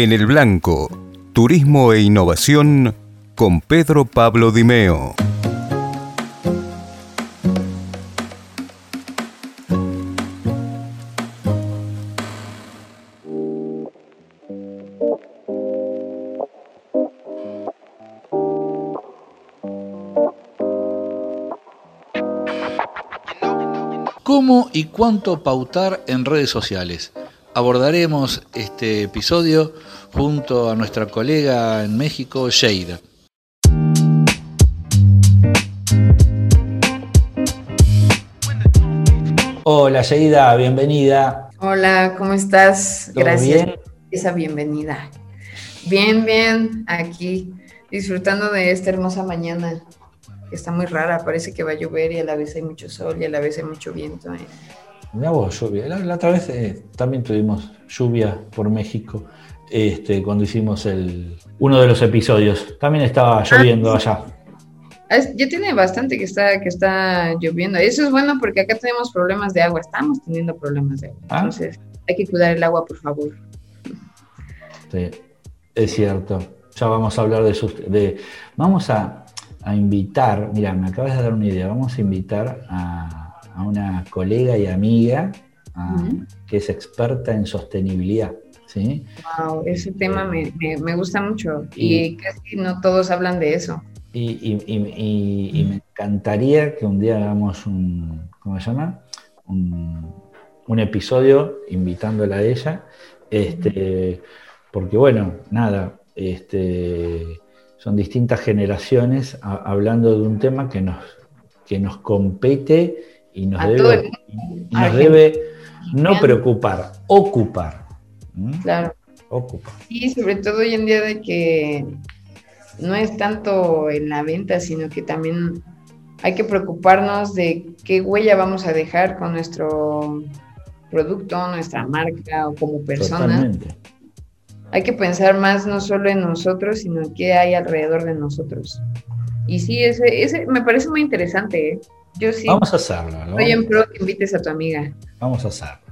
En el Blanco, Turismo e Innovación con Pedro Pablo Dimeo. ¿Cómo y cuánto pautar en redes sociales? Abordaremos este episodio junto a nuestra colega en México, Sheida. Hola Sheida, bienvenida. Hola, ¿cómo estás? ¿Todo Gracias bien? por esa bienvenida. Bien, bien, aquí disfrutando de esta hermosa mañana está muy rara, parece que va a llover y a la vez hay mucho sol y a la vez hay mucho viento. ¿eh? Mirá vos, lluvia. La, la otra vez eh, también tuvimos lluvia por México este, cuando hicimos el, uno de los episodios. También estaba lloviendo allá. Ah, es- Ya tiene bastante que está, que está lloviendo. Eso es bueno porque acá tenemos problemas de agua, estamos teniendo problemas de agua. Ah. Entonces hay que cuidar el agua, por favor. Sí, es cierto. Ya vamos a hablar de sus. De, vamos a, a invitar, mira, me acabas de dar una idea. Vamos a invitar a, a una colega y amiga a- Ujú. que es experta en sostenibilidad. ¿sí? Wow, ese tema me, me- me gusta mucho Y- y casi no todos hablan de eso. Y, y- y- y- y me encantaría que un día hagamos un, ¿cómo se llama? Un, un episodio invitándola a ella, este, porque bueno, nada, este, son distintas generaciones a- hablando de un tema que nos, que nos compete y nos A debe, el y nos Argentina. debe no preocupar, ocupar. Claro. Ocupar. Y sobre todo hoy en día de que no es tanto en la venta, sino que también hay que preocuparnos de qué huella vamos a dejar con nuestro producto, nuestra marca o como persona. Totalmente. Hay que pensar más no solo en nosotros, sino en qué hay alrededor de nosotros. Y sí, ese, ese me parece muy interesante. ¿eh? Yo sí Vamos a hacerlo. ¿no? estoy en pro que invites a tu amiga. Vamos a hacerlo.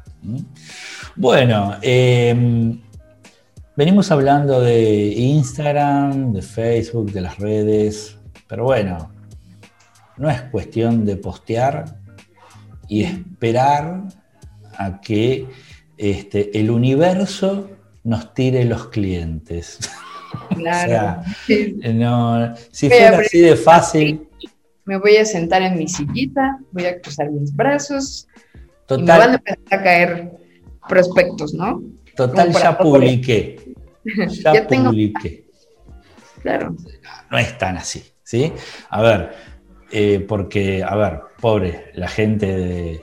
Bueno, eh, venimos hablando de Instagram, de Facebook, de las redes, pero bueno, no es cuestión de postear y esperar a que este, el universo nos tire los clientes. Claro. sea, No, si fuera así de fácil, me voy a sentar en mi sillita, voy a cruzar mis brazos y me van a empezar a caer prospectos, ¿no? total ya publiqué. Ya, Ya tengo- publiqué. Claro. no es tan así, ¿sí? A ver, eh, porque, a ver, pobre, la gente de-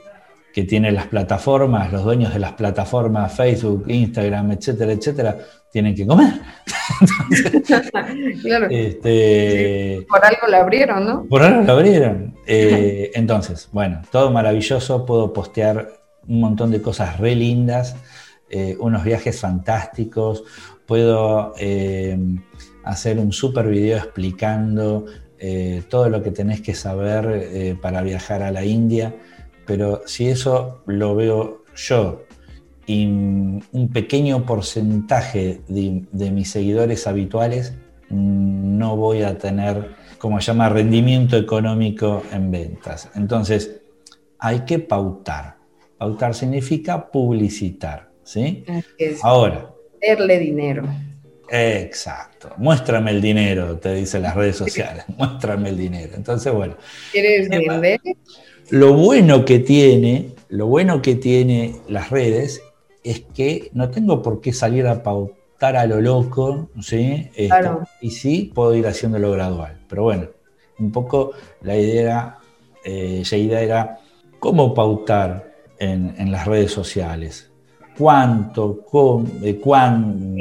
que tiene las plataformas, los dueños de las plataformas, Facebook, Instagram, etcétera, etcétera, tienen que comer. claro. Este, Por algo la abrieron, ¿no? por ahora lo abrieron. Eh, entonces, bueno, todo maravilloso, puedo postear un montón de cosas re lindas, eh, unos viajes fantásticos, puedo eh, hacer un super video explicando todo lo que tenés que saber para viajar a la India, pero si eso lo veo yo y un pequeño porcentaje de, de mis seguidores habituales, mm, no voy a tener, como se llama, rendimiento económico en ventas. Entonces, hay que pautar. Pautar significa publicitar, ¿sí? Es Ahora, meterle dinero. exacto. Muéstrame el dinero, te dicen las redes sociales. Muéstrame el dinero. Entonces, bueno, ¿Quieres vender? Lo bueno que tiene, lo bueno que tiene las redes es que no tengo por qué salir a pautar a lo loco, ¿sí? Y sí, puedo ir haciéndolo gradual. Pero bueno, un poco la idea eh, Sheida, era cómo pautar en, en las redes sociales. ¿Cuánto? ¿Cómo? eh, ¿Cuándo?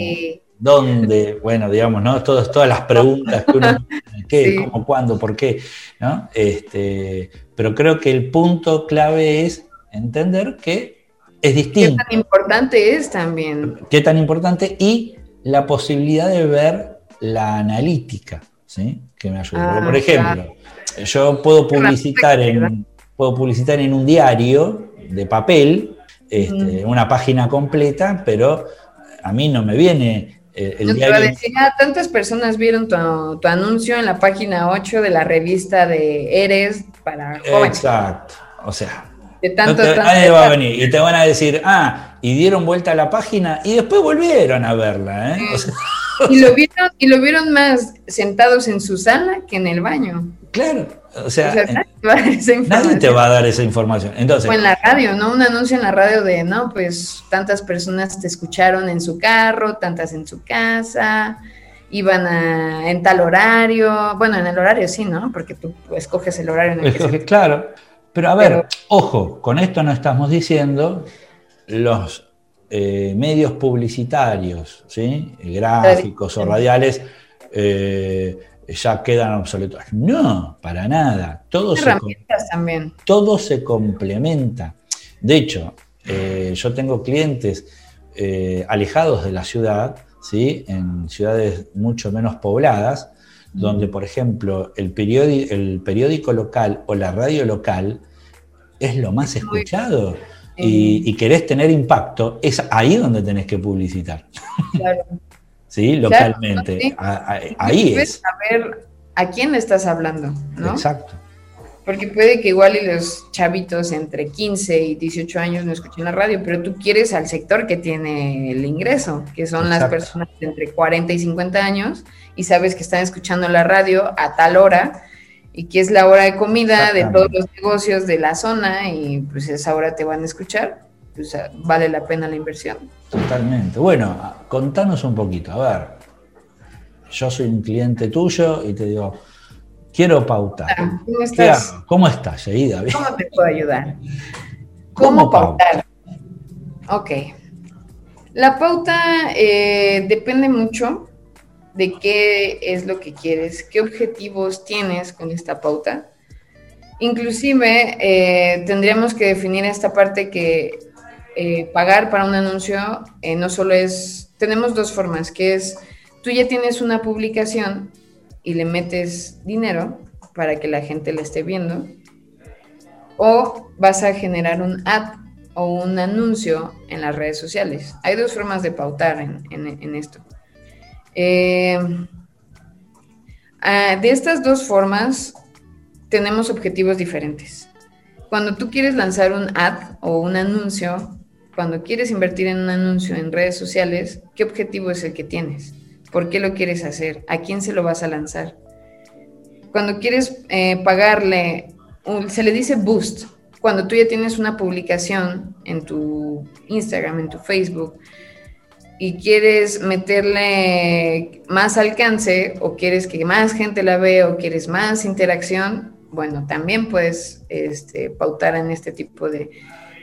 ¿Dónde? Bueno, digamos, ¿no? Todas, todas las preguntas que uno. ¿Qué? Sí. ¿Cómo? ¿Cuándo? ¿Por qué? ¿No? Este, pero creo que el punto clave es entender que es ¿Qué distinto. tan importante es también? Qué tan importante y la posibilidad de ver la analítica, ¿sí? Que me ayuda. Ah, por ejemplo, yo puedo publicitar en, puedo publicitar en un diario de papel, este, una página completa, pero a mí no me viene eh, el no te va a decir, ah, tantas personas vieron tu, tu, anuncio en la página 8 de la revista de Eres para jóvenes. Exacto, o sea. De tanto, te, va a venir y te van a decir, ah, y dieron vuelta a la página y después volvieron a verla. ¿eh? Y, lo vieron, y lo vieron más sentados en su sala que en el baño. Claro, o sea, nadie, te va a dar esa información. Entonces, o en la radio, ¿no? Un anuncio en la radio de, no, pues tantas personas te escucharon en su carro, tantas en su casa, iban a, en tal horario. Bueno, en el horario sí, ¿no? Porque tú escoges el horario en el que Claro, pero a ver, ojo, con esto no estamos diciendo los eh, medios publicitarios, ¿sí? gráficos o radiales. Eh, ya quedan obsoletos. No, para nada. Todo, se, también. todo se complementa. De hecho, eh, yo tengo clientes eh, alejados de la ciudad, ¿sí? en ciudades mucho menos pobladas, donde, por ejemplo, el, periódico, el periódico local o la radio local es lo más escuchado. Y, y, querés tener impacto, es ahí donde tenés que publicitar. Claro. ¿sí? Localmente. ahí es. saber a quién le estás hablando, ¿no? Exacto. Porque puede que igual y los chavitos entre 15 y 18 años no escuchen la radio, pero tú quieres al sector que tiene el ingreso, que son las personas entre 40 y 50 años, y sabes que están escuchando la radio a tal hora, y que es la hora de comida de todos los negocios de la zona, y pues esa hora te van a escuchar, pues vale la pena la inversión. Totalmente. Bueno, contanos un poquito, a ver. Yo soy un cliente tuyo y te digo, quiero pautar. ¿Cómo estás? ¿Cómo estás, Yaida? ¿Cómo te puedo ayudar? ¿Cómo, pautar? Ok. La pauta eh, depende mucho de qué es lo que quieres, qué objetivos tienes con esta pauta. Inclusive eh, tendríamos que definir esta parte que eh, pagar para un anuncio eh, no solo es, tenemos dos formas, que es, tú ya tienes una publicación y le metes dinero para que la gente la esté viendo, o vas a generar un ad o un anuncio en las redes sociales. Hay dos formas de pautar en, esto. Eh, ah, de estas dos formas tenemos objetivos diferentes. Cuando tú quieres lanzar un ad o un anuncio, cuando quieres invertir en un anuncio en redes sociales, ¿qué objetivo es el que tienes? ¿Por qué lo quieres hacer? ¿A quién se lo vas a lanzar? Cuando quieres eh, pagarle, se le dice boost. Cuando tú ya tienes una publicación en tu Instagram, en tu Facebook, y quieres meterle más alcance o quieres que más gente la vea o quieres más interacción, bueno, también puedes este, pautar en este tipo de,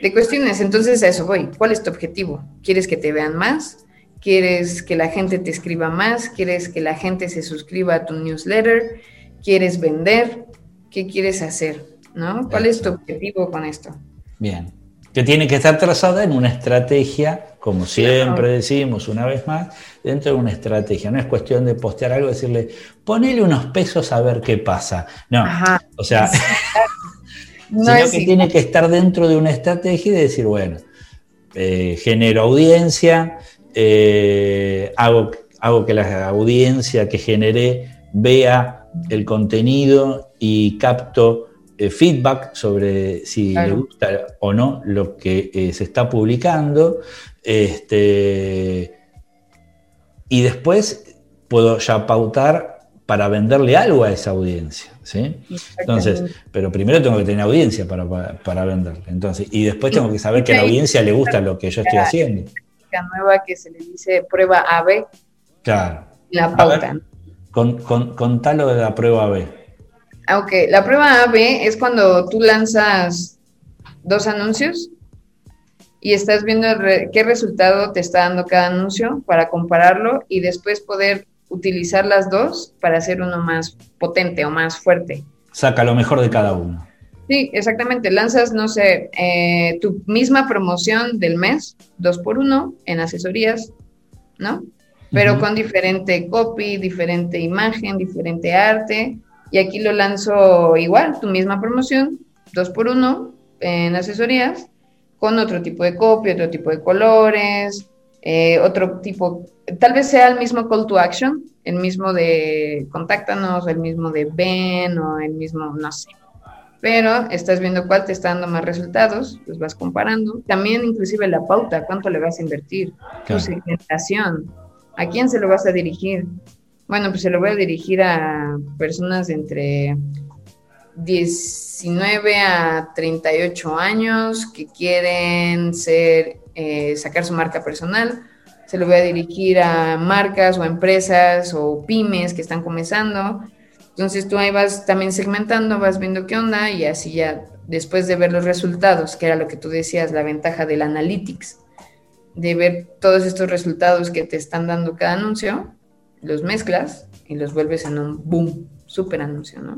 de cuestiones. Entonces a eso voy. ¿Cuál es tu objetivo? ¿Quieres que te vean más? ¿Quieres que la gente te escriba más? ¿Quieres que la gente se suscriba a tu newsletter? ¿Quieres vender? ¿Qué quieres hacer? ¿No? ¿Cuál es tu objetivo con esto? Bien. Que tiene que estar trazada en una estrategia, como siempre decimos una vez más, dentro de una estrategia. No es cuestión de postear algo, decirle, ponele unos pesos a ver qué pasa. No, o sea, sino que tiene que estar dentro de una estrategia y decir, bueno, eh, genero audiencia, eh, hago, hago que la audiencia que generé vea el contenido y capto feedback sobre si le gusta o no lo que se está publicando. Este, y después puedo ya pautar para venderle algo a esa audiencia. ¿sí? Entonces, pero primero tengo que tener audiencia para, para, venderle. Entonces, y después tengo que saber que a la audiencia le gusta lo que yo estoy haciendo. La nueva que se le dice prueba AB. Claro. La pauta. con, con, tal lo de la prueba AB. Ah, ok, la prueba AB es cuando tú lanzas dos anuncios y estás viendo qué resultado te está dando cada anuncio para compararlo y después poder utilizar las dos para hacer uno más potente o más fuerte. Saca lo mejor de cada uno. Sí, exactamente. Lanzas, no sé, eh, tu misma promoción del mes, dos por uno, en asesorías, ¿no? Pero con diferente copy, diferente imagen, diferente arte. Y aquí lo lanzo igual, tu misma promoción, dos por uno, en asesorías, con otro tipo de copy, otro tipo de colores, eh, otro tipo, tal vez sea el mismo call to action, el mismo de contáctanos, el mismo de ven o el mismo, no sé. Pero estás viendo cuál te está dando más resultados, los vas comparando. También inclusive la pauta, cuánto le vas a invertir, tu segmentación, a quién se lo vas a dirigir. Bueno, pues se lo voy a dirigir a personas entre 19 a 38 años que quieren ser, eh, sacar su marca personal. Se lo voy a dirigir a marcas o empresas o pymes que están comenzando. Entonces tú ahí vas también segmentando, vas viendo qué onda y así ya después de ver los resultados, que era lo que tú decías, la ventaja del analytics, de ver todos estos resultados que te están dando cada anuncio, los mezclas y los vuelves en un boom, súper anuncio, ¿no?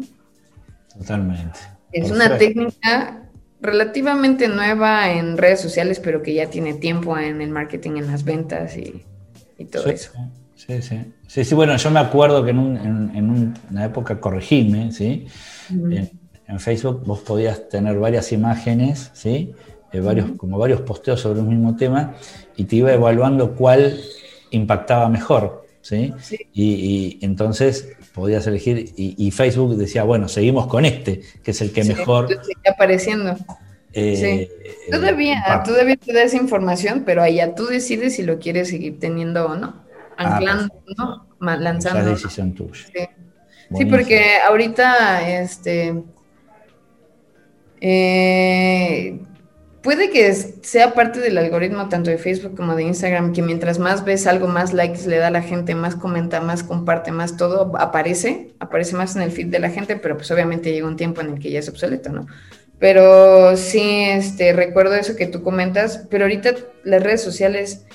Totalmente. Es una técnica relativamente nueva en redes sociales, pero que ya tiene tiempo en el marketing, en las ventas y, todo eso. Sí, sí. Sí, sí, bueno, yo me acuerdo que en, una época, corregime, ¿sí? en, Facebook vos podías tener varias imágenes, ¿sí? Eh, varios, Como varios posteos sobre un mismo tema y te iba evaluando cuál impactaba mejor, ¿sí? Y, entonces podías elegir y, Facebook decía, bueno, seguimos con este, que es el que mejor... apareciendo. Eh, sí. Eh, todavía, todavía te da esa información, pero allá tú decides si lo quieres seguir teniendo o no. Ah, anclando, ¿no? Lanzando. La decisión tuya. Sí. porque ahorita, este. Eh, puede que sea parte del algoritmo tanto de Facebook como de Instagram, que mientras más ves algo, más likes le da a la gente, más comenta, más comparte, más todo, aparece, aparece más en el feed de la gente, pero pues obviamente llega un tiempo en el que ya es obsoleto, ¿no? Pero sí, este, recuerdo eso que tú comentas, pero ahorita las redes sociales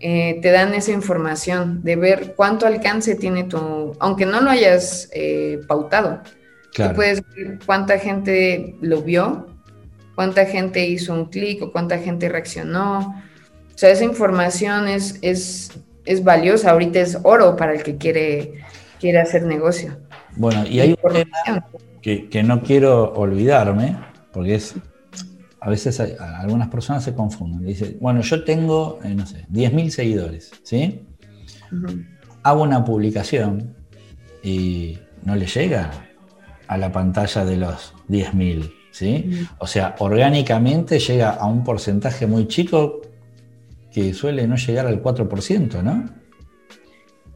eh, te dan esa información de ver cuánto alcance tiene tu, aunque no lo hayas eh, pautado. Tú puedes ver cuánta gente lo vio, cuánta gente hizo un clic o cuánta gente reaccionó. O sea, esa información es, es, es valiosa, ahorita es oro para el que quiere, quiere hacer negocio. Bueno, y hay un tema que, que no quiero olvidarme, porque es a veces algunas personas se confunden. Dicen, bueno, yo tengo, eh, no sé, 10.000 seguidores, ¿sí? Hago una publicación y no le llega a la pantalla de los 10.000, ¿sí? O sea, orgánicamente llega a un porcentaje muy chico que suele no llegar al 4%, ¿no?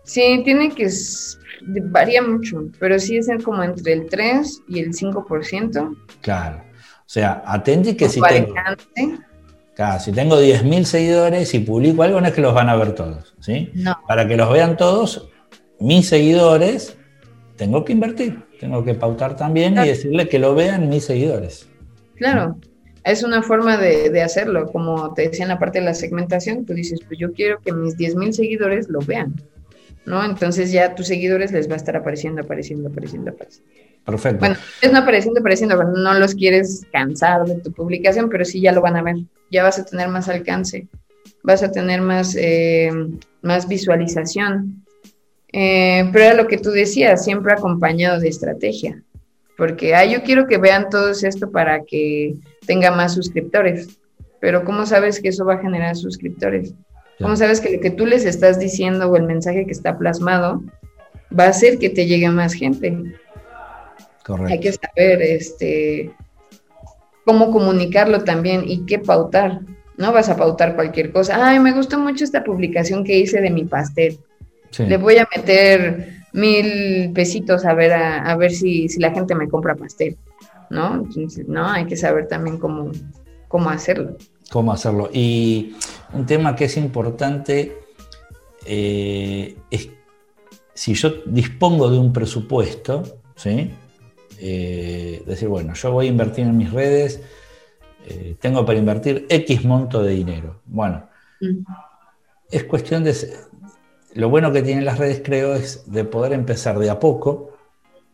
Sí, tiene que varía mucho, pero sí es como entre el 3 y el 5%. Claro. O sea, atente que si tengo, si tengo 10.000 seguidores y publico algo, no es que los van a ver todos. ¿sí? Para que los vean todos, mis seguidores, tengo que invertir, tengo que pautar también y decirle que lo vean mis seguidores. Claro, es una forma de, hacerlo. Como te decía en la parte de la segmentación, tú dices, pues yo quiero que mis 10.000 seguidores lo vean. ¿no? Entonces ya tus seguidores les va a estar apareciendo, apareciendo, apareciendo, apareciendo. Perfecto. Bueno, es no apareciendo, apareciendo, no los quieres cansar de tu publicación, pero sí ya lo van a ver. Ya vas a tener más alcance, vas a tener más, eh, más visualización. Eh, pero era lo que tú decías, siempre acompañado de estrategia. Porque, ah, yo quiero que vean todo esto para que tenga más suscriptores. Pero ¿cómo sabes que eso va a generar suscriptores? ¿Cómo sabes que lo que tú les estás diciendo o el mensaje que está plasmado va a hacer que te llegue más gente? Hay que saber este, cómo comunicarlo también y qué pautar. No vas a pautar cualquier cosa. Ay, me gustó mucho esta publicación que hice de mi pastel. Le voy a meter mil pesitos a ver, a, ver si, la gente me compra pastel. ¿No? Entonces, no, hay que saber también cómo, cómo hacerlo. Cómo hacerlo. Y un tema que es importante eh, es si yo dispongo de un presupuesto, ¿sí? Eh, decir, bueno, yo voy a invertir en mis redes, eh, tengo para invertir X monto de dinero. Bueno, mm. es cuestión de... Lo bueno que tienen las redes, creo, es de poder empezar de a poco.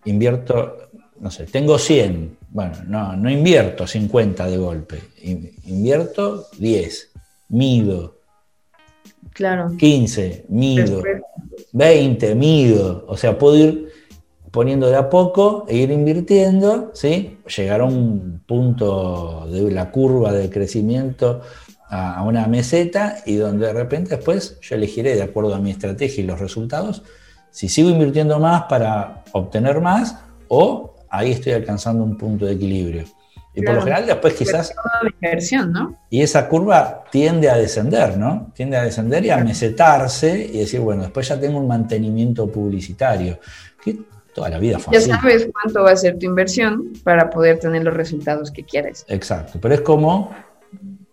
Invierto, no sé, tengo 100. Bueno, no, no invierto 50 de golpe. Invierto 10. Mido. Claro. 15, mido. 20, mido. O sea, puedo ir poniendo de a poco e ir invirtiendo, ¿sí? llegar a un punto de la curva de crecimiento a, una meseta y donde de repente después yo elegiré de acuerdo a mi estrategia y los resultados si sigo invirtiendo más para obtener más o ahí estoy alcanzando un punto de equilibrio. Y por lo general después quizás... Y esa curva tiende a descender, ¿no? Tiende a descender y a mesetarse y decir, bueno, después ya tengo un mantenimiento publicitario, que toda la vida fue Ya sabes cuánto va a ser tu inversión para poder tener los resultados que quieres. Exacto, pero es como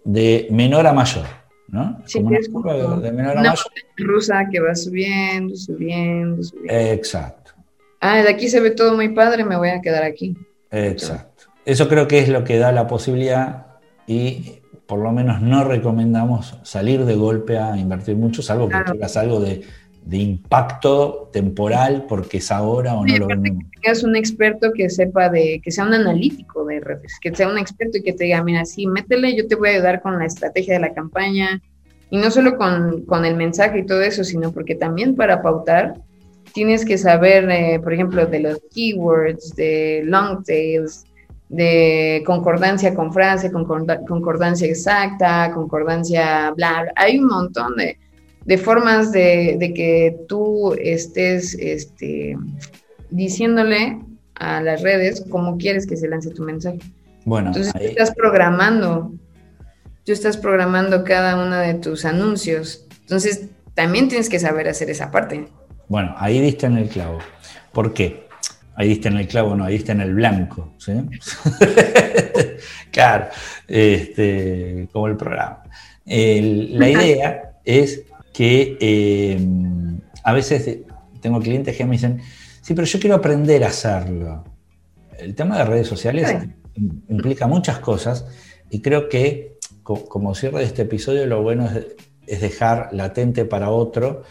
de menor a mayor, ¿no? Sí, como una curva de, menor a mayor. rusa que va subiendo, subiendo, subiendo. Exacto. Ah, de aquí se ve todo muy padre, me voy a quedar aquí. Exacto. Eso creo que es lo que da la posibilidad y por lo menos no recomendamos salir de golpe a invertir mucho, salvo que tengas algo de, impacto temporal porque es ahora o no lo vemos. Que tengas un experto que sepa de, que sea un analítico de redes, que sea un experto y que te diga, mira, sí, métele, yo te voy a ayudar con la estrategia de la campaña, y no solo con, con el mensaje y todo eso, sino porque también para pautar tienes que saber, eh, por ejemplo, de los keywords, de long tails, de concordancia con frase, concordancia exacta, concordancia bla, bla. Hay un montón de, formas de, que tú estés este, diciéndole a las redes cómo quieres que se lance tu mensaje. Bueno, entonces tú estás programando, tú estás programando cada uno de tus anuncios. Entonces también tienes que saber hacer esa parte. Bueno, ahí diste en el clavo. ¿Por qué? Ahí diste en el clavo, no, ahí está en el blanco. ¿sí? claro, este, como el programa. la idea es que eh, a veces tengo clientes que me dicen, sí, pero yo quiero aprender a hacerlo. El tema de redes sociales implica muchas cosas y creo que como cierre de este episodio lo bueno es dejar latente para otro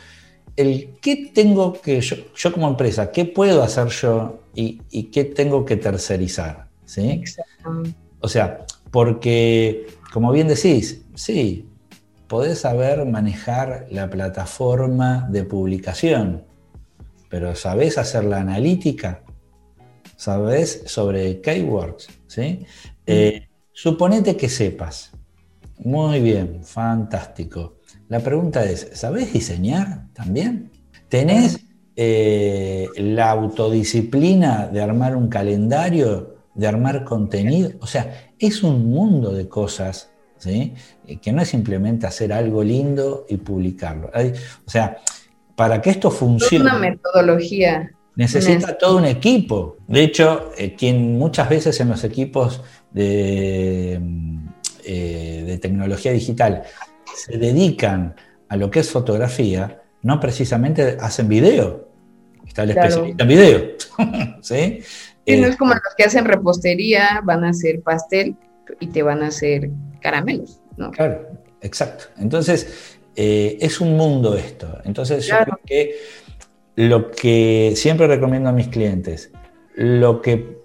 el qué tengo que yo, yo como empresa, qué puedo hacer yo y, qué tengo que tercerizar. ¿sí? O sea, porque, como bien decís, sí, podés saber manejar la plataforma de publicación, pero ¿sabés hacer la analítica? ¿Sabés sobre keywords? ¿sí? Eh, suponete que sepas. Muy bien, fantástico. La pregunta es, ¿sabés diseñar también? ¿Tenés eh, la autodisciplina de armar un calendario, de armar contenido? O sea, es un mundo de cosas, ¿sí? Eh, que no es simplemente hacer algo lindo y publicarlo. o sea, para que esto funcione... Es una metodología. Necesita todo un equipo. De hecho, eh, quien muchas veces en los equipos de, de tecnología digital se dedican a lo que es fotografía, no precisamente hacen video. Está el especialista en video. ¿Sí? no es eh, como los que hacen repostería, van a hacer pastel y te van a hacer caramelos. ¿no? Claro, exacto. Entonces, eh, es un mundo esto. Entonces, yo creo que lo que siempre recomiendo a mis clientes, lo que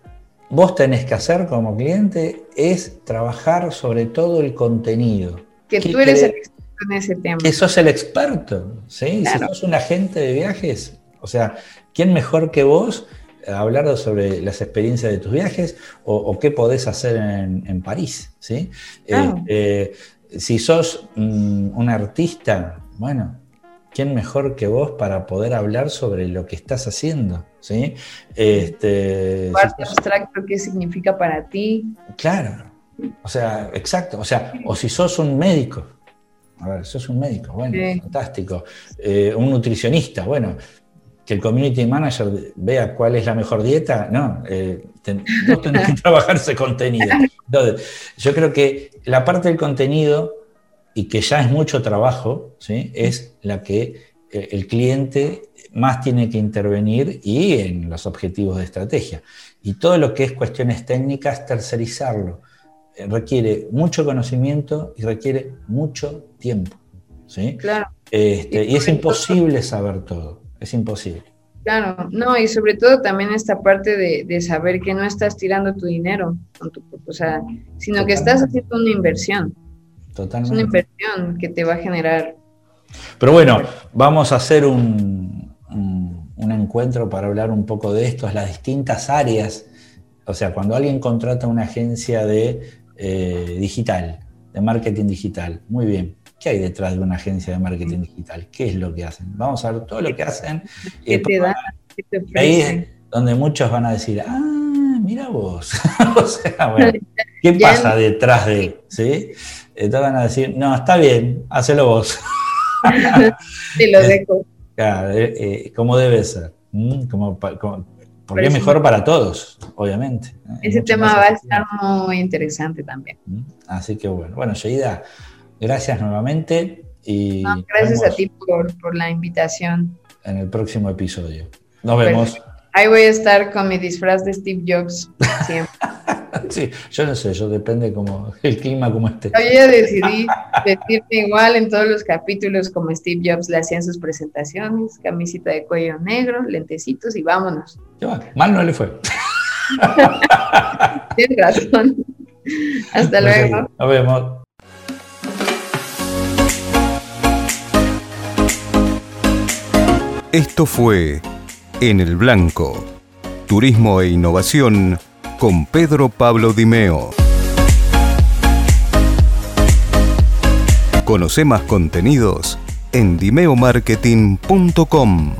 vos tenés que hacer como cliente es trabajar sobre todo el contenido que tú eres el experto en ese tema. Que sos el experto, ¿sí? Si sos un agente de viajes, o sea, ¿quién mejor que vos hablar sobre las experiencias de tus viajes o, qué podés hacer en, París, ¿sí? Eh, eh, si sos un artista, bueno, ¿quién mejor que vos para poder hablar sobre lo que estás haciendo? ¿sí? Este, abstracto, ¿qué significa para ti? Claro, o sea, exacto. O sea, o si sos un médico. A ver, sos un médico, bueno, fantástico. Eh, un nutricionista, bueno, que el community manager vea cuál es la mejor dieta, no, eh, vos tenés que trabajar ese contenido. Entonces, yo creo que la parte del contenido, y que ya es mucho trabajo, ¿sí? es la que eh, el cliente más tiene que intervenir y en los objetivos de estrategia. Y todo lo que es cuestiones técnicas, tercerizarlo. Eh, requiere mucho conocimiento y requiere mucho tiempo. ¿sí? Claro. Este, y, es imposible saber todo, es imposible. Claro, no, y sobre todo también esta parte de, saber que no estás tirando tu dinero, con tu, o sea, sino que estás haciendo una inversión. Totalmente. Es una inversión que te va a generar. Pero bueno, vamos a hacer un, un encuentro para hablar un poco de esto, las distintas áreas. O sea, cuando alguien contrata una agencia de eh, digital. de marketing digital. Muy bien. ¿Qué hay detrás de una agencia de marketing digital? ¿Qué es lo que hacen? Vamos a ver todo lo que hacen. ¿Qué te dan? ¿Qué te ahí es donde muchos van a decir, ah, mira vos. o sea, bueno, ¿qué pasa detrás de? ¿Sí? Entonces van a decir, no, está bien, hacelo vos. Te lo dejo. Claro, eh, eh, como debe ser. Como porque es mejor para todos, obviamente. ¿eh? Ese tema va a estar muy interesante también. Así que bueno. Bueno, Sheida, gracias nuevamente y No, gracias a ti por, por la invitación. en el próximo episodio. Nos vemos. Ahí voy a estar con mi disfraz de Steve Jobs siempre. Sí, yo no sé, yo depende como el clima como esté. Yo ya decidí vestirme igual en todos los capítulos como Steve Jobs le hacían sus presentaciones, camisita de cuello negro, lentecitos y vámonos. Mal no le fue. Tienes razón. Hasta luego. Nos vemos. Esto fue En el Blanco, Turismo e Innovación con Pedro Pablo Dimeo. Conoce más contenidos en dimeomarketing.com.